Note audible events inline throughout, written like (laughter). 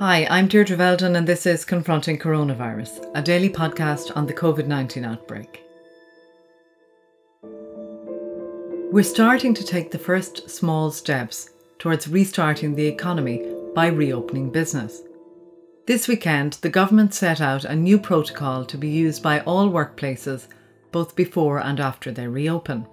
Hi, I'm Deirdre Veldon, and this is Confronting Coronavirus, a daily podcast on the COVID 19 outbreak. We're starting to take the first small steps towards restarting the economy by reopening business. This weekend, the government set out a new protocol to be used by all workplaces both before and after they reopen.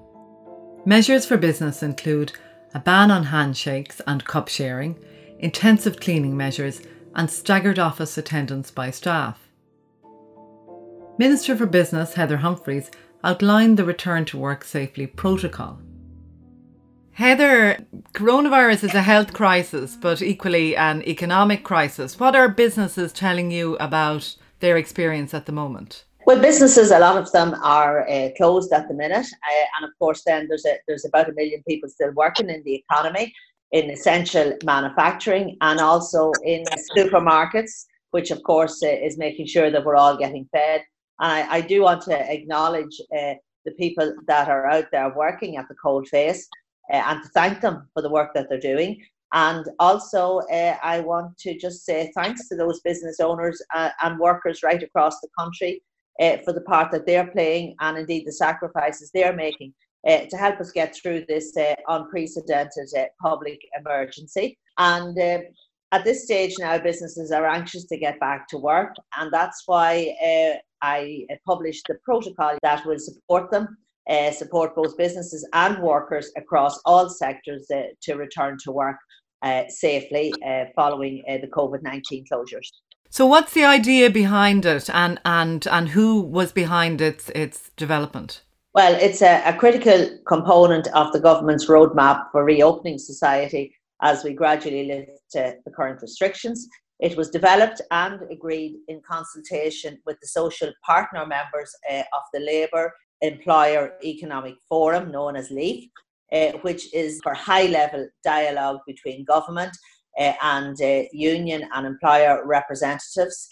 Measures for business include a ban on handshakes and cup sharing, intensive cleaning measures, and staggered office attendance by staff. Minister for Business Heather Humphreys outlined the return to work safely protocol. Heather, coronavirus is a health crisis, but equally an economic crisis. What are businesses telling you about their experience at the moment? Well, businesses, a lot of them are uh, closed at the minute, uh, and of course, then there's a, there's about a million people still working in the economy in essential manufacturing and also in supermarkets, which of course uh, is making sure that we're all getting fed. And I, I do want to acknowledge uh, the people that are out there working at the cold face uh, and to thank them for the work that they're doing. And also, uh, I want to just say thanks to those business owners uh, and workers right across the country uh, for the part that they're playing and indeed the sacrifices they're making uh, to help us get through this uh, unprecedented uh, public emergency. And at this stage now, businesses are anxious to get back to work, and that's why I published the protocol that will support them. support both businesses and workers across all sectors to return to work safely following the COVID 19 closures. So, what's the idea behind it, and and and who was behind its its development? Well, it's a, a critical component of the government's roadmap for reopening society as we gradually lift uh, the current restrictions. It was developed and agreed in consultation with the social partner members uh, of the Labour Employer Economic Forum, known as LEEF, uh, which is for high level dialogue between government uh, and uh, union and employer representatives.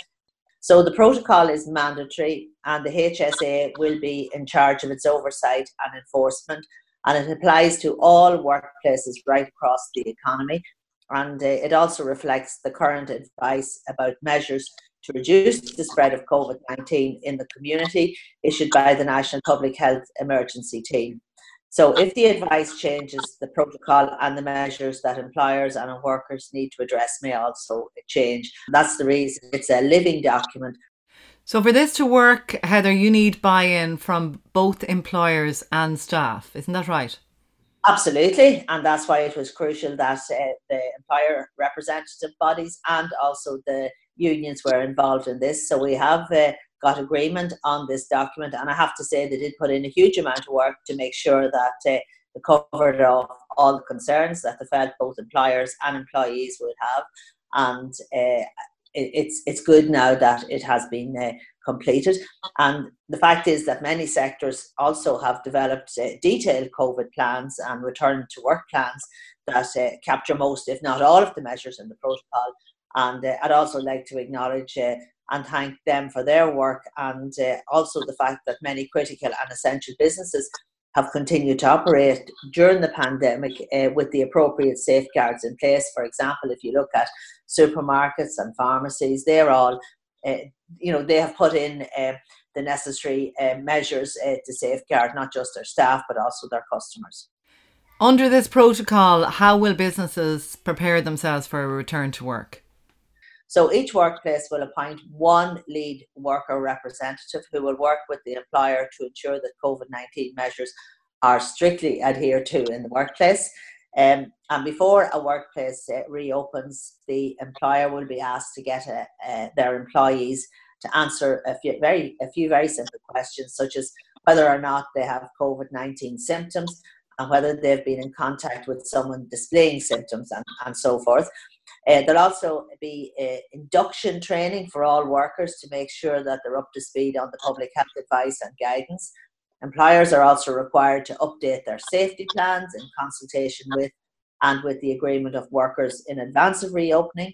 So the protocol is mandatory, and the HSA will be in charge of its oversight and enforcement, and it applies to all workplaces right across the economy. And uh, it also reflects the current advice about measures to reduce the spread of COVID 19 in the community issued by the National Public Health Emergency Team. So if the advice changes, the protocol and the measures that employers and workers need to address may also change. That's the reason it's a living document. So for this to work, Heather, you need buy-in from both employers and staff. Isn't that right? Absolutely, and that's why it was crucial that uh, the employer representative bodies and also the unions were involved in this. So we have uh, got agreement on this document. And I have to say, they did put in a huge amount of work to make sure that uh, they covered off all the concerns that they felt both employers and employees would have. And uh, it, it's it's good now that it has been uh, completed. And the fact is that many sectors also have developed uh, detailed COVID plans and return to work plans that uh, capture most, if not all, of the measures in the protocol. And uh, I'd also like to acknowledge uh, and thank them for their work and uh, also the fact that many critical and essential businesses have continued to operate during the pandemic uh, with the appropriate safeguards in place. For example, if you look at supermarkets and pharmacies, they're all, uh, you know, they have put in uh, the necessary uh, measures uh, to safeguard not just their staff but also their customers. Under this protocol, how will businesses prepare themselves for a return to work? So each workplace will appoint one lead worker representative who will work with the employer to ensure that COVID 19 measures are strictly adhered to in the workplace. Um, and before a workplace uh, reopens, the employer will be asked to get a, uh, their employees to answer a few very a few very simple questions, such as whether or not they have COVID nineteen symptoms and whether they've been in contact with someone displaying symptoms and, and so forth. Uh, there'll also be uh, induction training for all workers to make sure that they're up to speed on the public health advice and guidance. Employers are also required to update their safety plans in consultation with and with the agreement of workers in advance of reopening.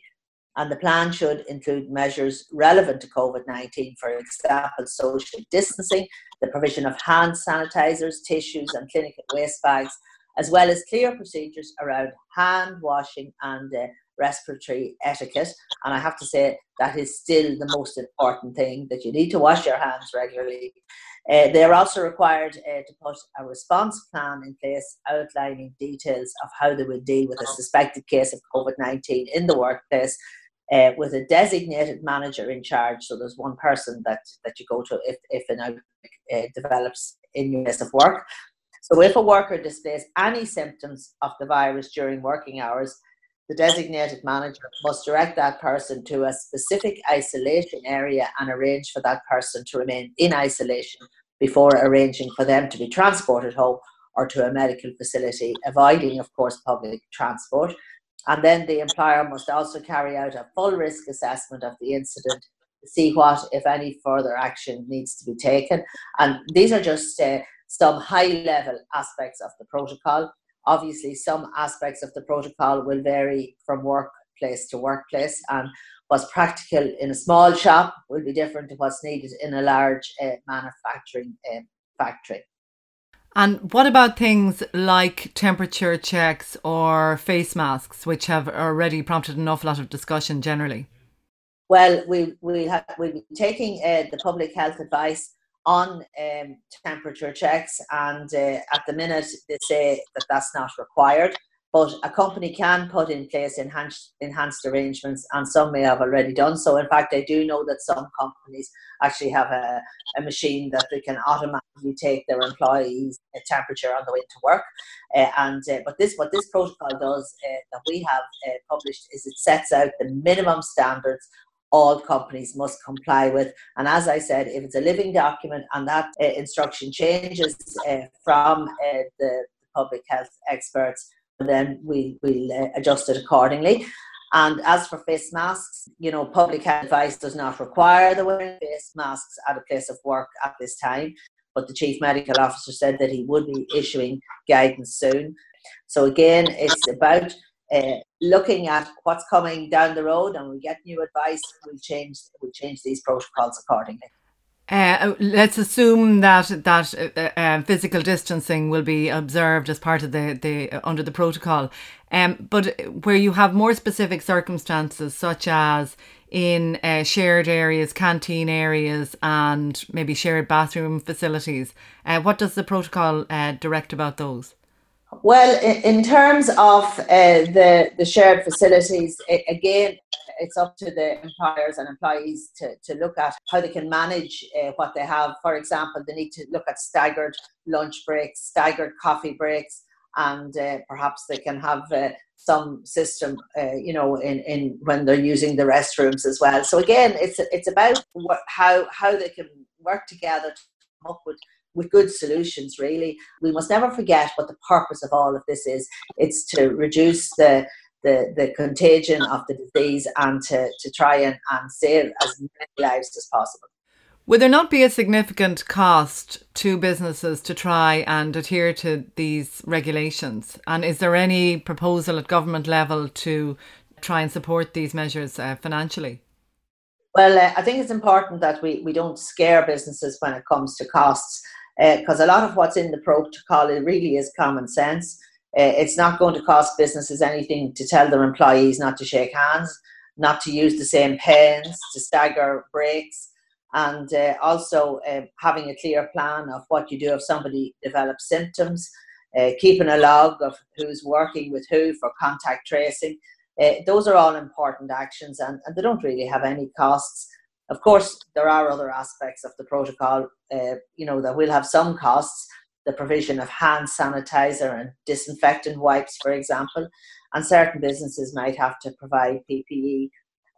And the plan should include measures relevant to COVID 19, for example, social distancing, the provision of hand sanitizers, tissues, and clinical waste bags, as well as clear procedures around hand washing and uh, respiratory etiquette. And I have to say that is still the most important thing that you need to wash your hands regularly. Uh, they're also required uh, to put a response plan in place outlining details of how they would deal with a suspected case of COVID 19 in the workplace. Uh, with a designated manager in charge, so there's one person that, that you go to if, if an outbreak uh, develops in your place of work. So, if a worker displays any symptoms of the virus during working hours, the designated manager must direct that person to a specific isolation area and arrange for that person to remain in isolation before arranging for them to be transported home or to a medical facility, avoiding, of course, public transport. And then the employer must also carry out a full risk assessment of the incident to see what, if any, further action needs to be taken. And these are just uh, some high level aspects of the protocol. Obviously, some aspects of the protocol will vary from workplace to workplace, and what's practical in a small shop will be different to what's needed in a large uh, manufacturing uh, factory. And what about things like temperature checks or face masks, which have already prompted an awful lot of discussion generally? Well, we we have we'll be taking uh, the public health advice on um, temperature checks, and uh, at the minute they say that that's not required. But a company can put in place enhanced enhanced arrangements, and some may have already done so. In fact, I do know that some companies actually have a, a machine that they can automatically take their employees' temperature on the way to work. Uh, and uh, but this what this protocol does uh, that we have uh, published is it sets out the minimum standards all companies must comply with. And as I said, if it's a living document and that uh, instruction changes uh, from uh, the public health experts, then we will uh, adjust it accordingly. And as for face masks, you know, public health advice does not require the wearing of face masks at a place of work at this time. But the chief medical officer said that he would be issuing guidance soon. So again, it's about uh, looking at what's coming down the road and we get new advice, we change we change these protocols accordingly. Uh, let's assume that that uh, uh, physical distancing will be observed as part of the, the uh, under the protocol. Um, but where you have more specific circumstances, such as in uh, shared areas, canteen areas, and maybe shared bathroom facilities, uh, what does the protocol direct about those? Well, in terms of uh, the the shared facilities, it, again, it's up to the employers and employees to, to look at how they can manage uh, what they have. For example, they need to look at staggered lunch breaks, staggered coffee breaks, and uh, perhaps they can have uh, some system, uh, you know, in, in when they're using the restrooms as well. So again, it's it's about what, how how they can work together to come up with with good solutions, really. We must never forget what the purpose of all of this is. It's to reduce the the, the contagion of the disease and to, to try and, and save as many lives as possible. Would there not be a significant cost to businesses to try and adhere to these regulations? And is there any proposal at government level to try and support these measures uh, financially? Well, uh, I think it's important that we, we don't scare businesses when it comes to costs because uh, a lot of what's in the protocol it really is common sense. Uh, it's not going to cost businesses anything to tell their employees not to shake hands, not to use the same pens, to stagger breaks, and uh, also uh, having a clear plan of what you do if somebody develops symptoms, uh, keeping a log of who's working with who for contact tracing. Uh, those are all important actions and, and they don't really have any costs. Of course, there are other aspects of the protocol, uh, you know, that will have some costs. The provision of hand sanitizer and disinfectant wipes, for example, and certain businesses might have to provide PPE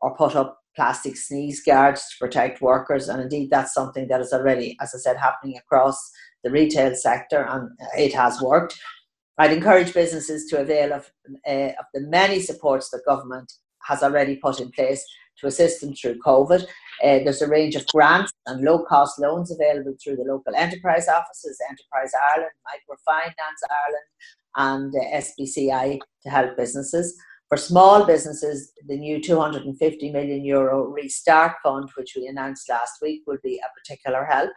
or put up plastic sneeze guards to protect workers. And indeed, that's something that is already, as I said, happening across the retail sector, and it has worked. I'd encourage businesses to avail of, uh, of the many supports that government has already put in place to assist them through COVID. Uh, there's a range of grants and low cost loans available through the local enterprise offices, Enterprise Ireland, Microfinance Ireland, and uh, SBCI to help businesses. For small businesses, the new 250 million euro restart fund, which we announced last week, will be a particular help.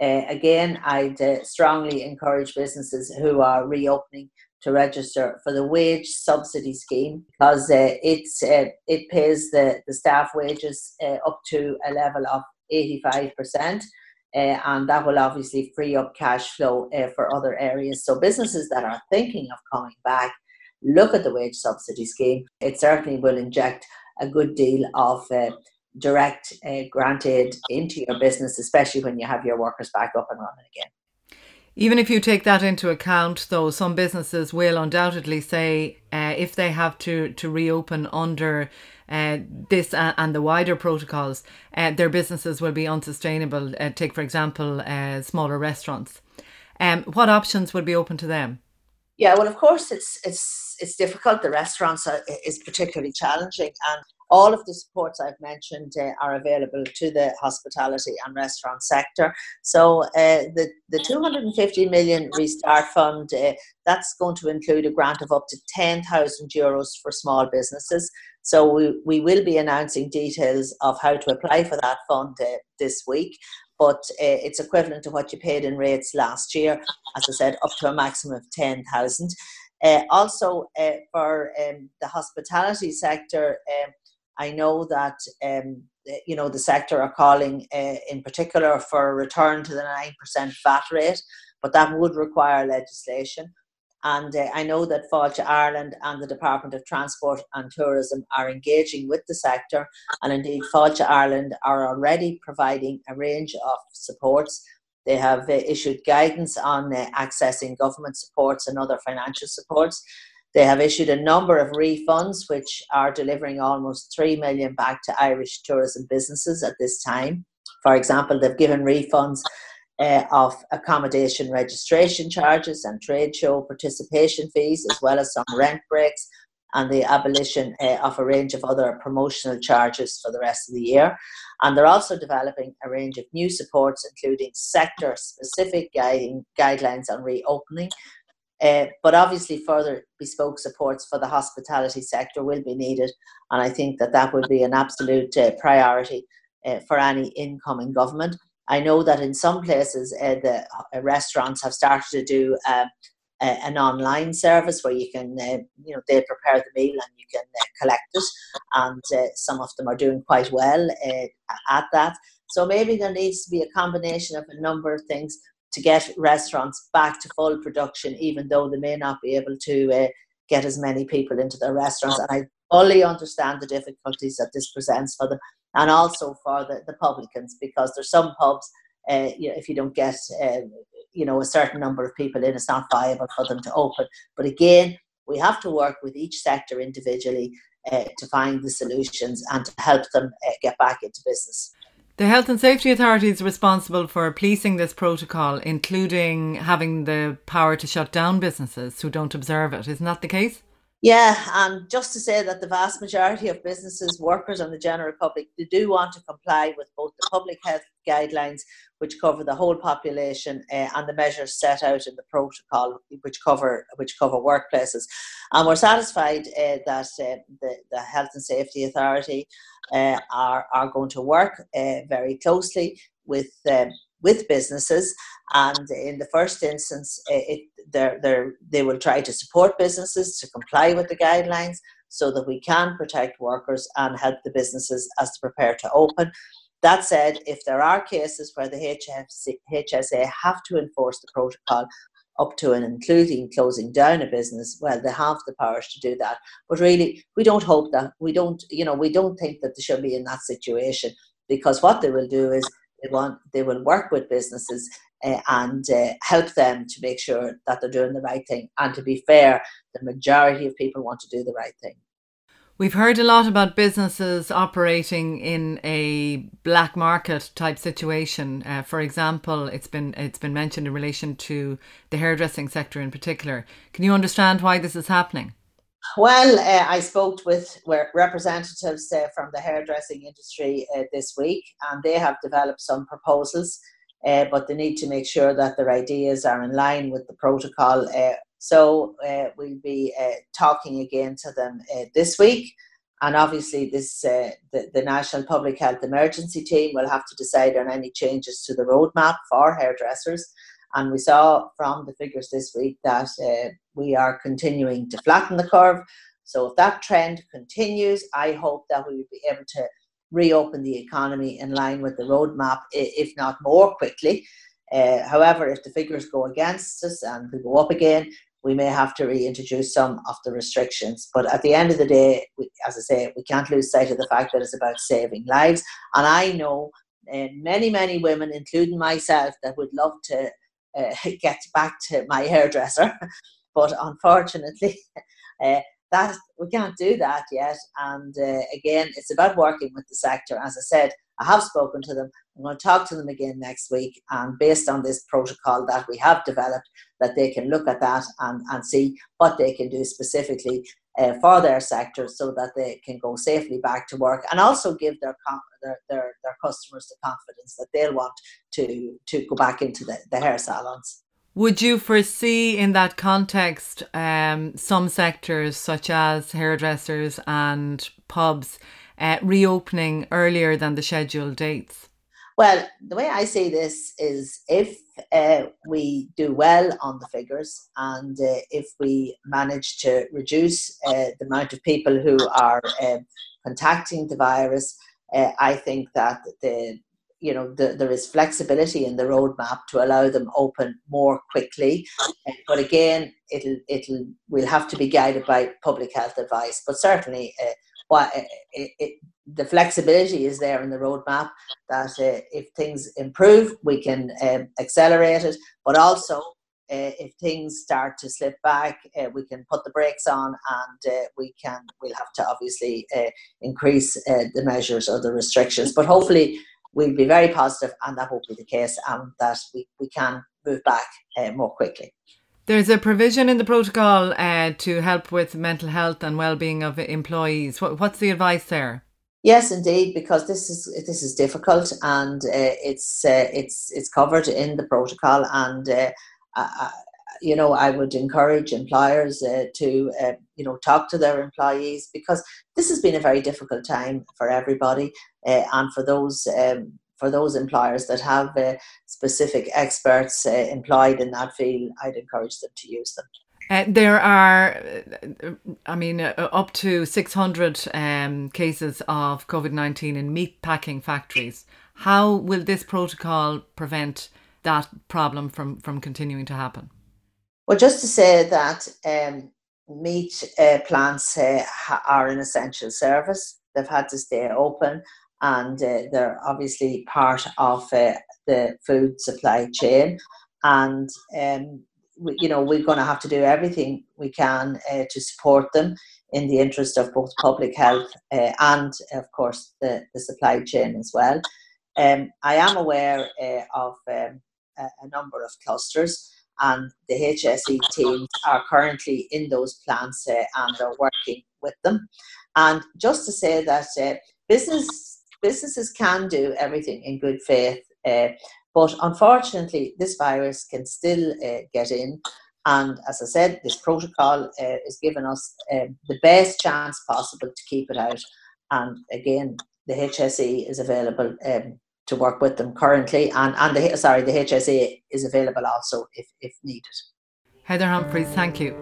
Uh, again, I'd uh, strongly encourage businesses who are reopening to register for the wage subsidy scheme because uh, it's uh, it pays the, the staff wages uh, up to a level of 85%. Uh, and that will obviously free up cash flow uh, for other areas. So, businesses that are thinking of coming back, look at the wage subsidy scheme. It certainly will inject a good deal of uh, direct grant aid into your business, especially when you have your workers back up and running again. Even if you take that into account, though, some businesses will undoubtedly say uh, if they have to, to reopen under uh, this and the wider protocols, uh, their businesses will be unsustainable. Uh, take, for example, uh, smaller restaurants. Um, what options would be open to them? Yeah, well, of course, it's it's it's difficult. The restaurants are, is particularly challenging, and all of the supports I've mentioned uh, are available to the hospitality and restaurant sector. So uh, the, the 250 million Restart Fund, uh, that's going to include a grant of up to 10,000 euros for small businesses. So we, we will be announcing details of how to apply for that fund uh, this week but uh, it's equivalent to what you paid in rates last year, as I said, up to a maximum of 10,000. Uh, also, uh, for um, the hospitality sector, I know that um, you know the sector are calling in particular for a return to the nine percent VAT rate, but that would require legislation. And uh, I know that Fáilte Ireland and the Department of Transport and Tourism are engaging with the sector, and indeed Fáilte Ireland are already providing a range of supports. They have uh, issued guidance on uh, accessing government supports and other financial supports. They have issued a number of refunds, which are delivering almost 3 million back to Irish tourism businesses at this time. For example, they've given refunds uh, of accommodation registration charges and trade show participation fees, as well as some rent breaks and the abolition uh, of a range of other promotional charges for the rest of the year. And they're also developing a range of new supports, including sector specific guiding guidelines on reopening, uh, but obviously, further bespoke supports for the hospitality sector will be needed, and I think that that will be an absolute uh, priority uh, for any incoming government. I know that in some places uh, the uh, restaurants have started to do um, an online service where you can, you know, they prepare the meal and you can collect it, and some of them are doing quite well at that. So maybe there needs to be a combination of a number of things to get restaurants back to full production, even though they may not be able to uh, get as many people into their restaurants. And I fully understand the difficulties that this presents for them and also for the, the publicans because there's some pubs, uh, you know, if you don't get uh, you know a certain number of people in, it's not viable for them to open. But again, we have to work with each sector individually uh, to find the solutions and to help them uh, get back into business. The Health and Safety Authority is responsible for policing this protocol, including having the power to shut down businesses who don't observe it. Isn't that the case? Yeah, and just to say that the vast majority of businesses, workers, and the general public they do want to comply with both the public health guidelines, which cover the whole population, uh, and the measures set out in the protocol, which cover which cover workplaces. And we're satisfied uh, that uh, the the Health and Safety Authority are are going to work very closely with with businesses. And in the first instance, it, they're, they're, they will try to support businesses to comply with the guidelines so that we can protect workers and help the businesses as to prepare to open. That said, if there are cases where the HFC, HSA have to enforce the protocol up to and including closing down a business, well, they have the powers to do that. But really, we don't hope that, we don't, you know, we don't think that they should be in that situation because what they will do is they want they will work with businesses uh, and uh, help them to make sure that they're doing the right thing. And to be fair, the majority of people want to do the right thing. We've heard a lot about businesses operating in a black market type situation. Uh, for example, it's been it's been mentioned in relation to the hairdressing sector in particular. Can you understand why this is happening? Well, uh, I spoke with representatives uh, from the hairdressing industry uh, this week, and they have developed some proposals, uh, but they need to make sure that their ideas are in line with the protocol. Uh, so uh, we'll be talking again to them this week. And obviously, this the, the National Public Health Emergency Team will have to decide on any changes to the roadmap for hairdressers And we saw from the figures this week that uh, we are continuing to flatten the curve. So if that trend continues, I hope that we will be able to reopen the economy in line with the roadmap, if not more quickly. Uh, however, if the figures go against us and we go up again, we may have to reintroduce some of the restrictions. But at the end of the day, we, as I say, we can't lose sight of the fact that it's about saving lives. And I know uh, many, many women, including myself, that would love to uh, (laughs) get back to my hairdresser. (laughs) but unfortunately, (laughs) uh, that we can't do that yet. And uh, again, it's about working with the sector. As I said, I have spoken to them. I'm going to talk to them again next week. And based on this protocol that we have developed, that they can look at that and, and see what they can do specifically uh, for their sector so that they can go safely back to work and also give their, their, their, their customers the confidence that they'll want to, to go back into the, the hair salons. Would you foresee in that context um, some sectors such as hairdressers and pubs uh, reopening earlier than the scheduled dates? Well, the way I see this is if uh, we do well on the figures and uh, if we manage to reduce uh, the amount of people who are um, contacting the virus, uh, I think that the you know the, there is flexibility in the roadmap to allow them open more quickly. Uh, but again it'll it'll we'll have to be guided by public health advice but certainly it, it, the flexibility is there in the roadmap that uh, if things improve, we can um, accelerate it, but also uh, if things start to slip back, uh, we can put the brakes on and uh, we can we'll have to obviously uh, increase uh, the measures or the restrictions. But hopefully, we'll be very positive, and that won't be the case, and that we, we can move back more quickly. There's a provision in the protocol uh, to help with mental health and well-being of employees. What, what's the advice there? Yes, indeed, because this is this is difficult and uh, it's uh, it's it's covered in the protocol, and uh, you know I would encourage employers uh, to uh, you know talk to their employees because this has been a very difficult time for everybody, and for those um, for those employers that have uh, specific experts uh, employed in that field, I'd encourage them to use them. Uh, there are, I mean, uh, up to 600 um, cases of COVID 19 in meat packing factories. How will this protocol prevent that problem from, from continuing to happen? Well, just to say that um, meat uh, plants uh, are an essential service. They've had to stay open and uh, they're obviously part of uh, the food supply chain. And um, we, you know we're going to have to do everything we can uh, to support them in the interest of both public health uh, and, of course, the, the supply chain as well. Um, I am aware uh, of um, a, a number of clusters and the HSE teams are currently in those plants uh, and are working with them. And just to say that uh, business businesses can do everything in good faith, uh, but unfortunately, this virus can still uh, get in. And as I said, this protocol uh, is giving us the best chance possible to keep it out. And again, the HSE is available um, to work with them currently, and and the sorry, the HSE is available also if if needed. Heather Humphreys, thank you.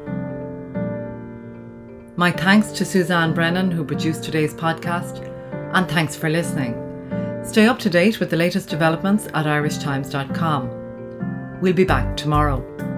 My thanks to Suzanne Brennan, who produced today's podcast and thanks for listening. Stay up to date with the latest developments at irishtimes.com. We'll be back tomorrow.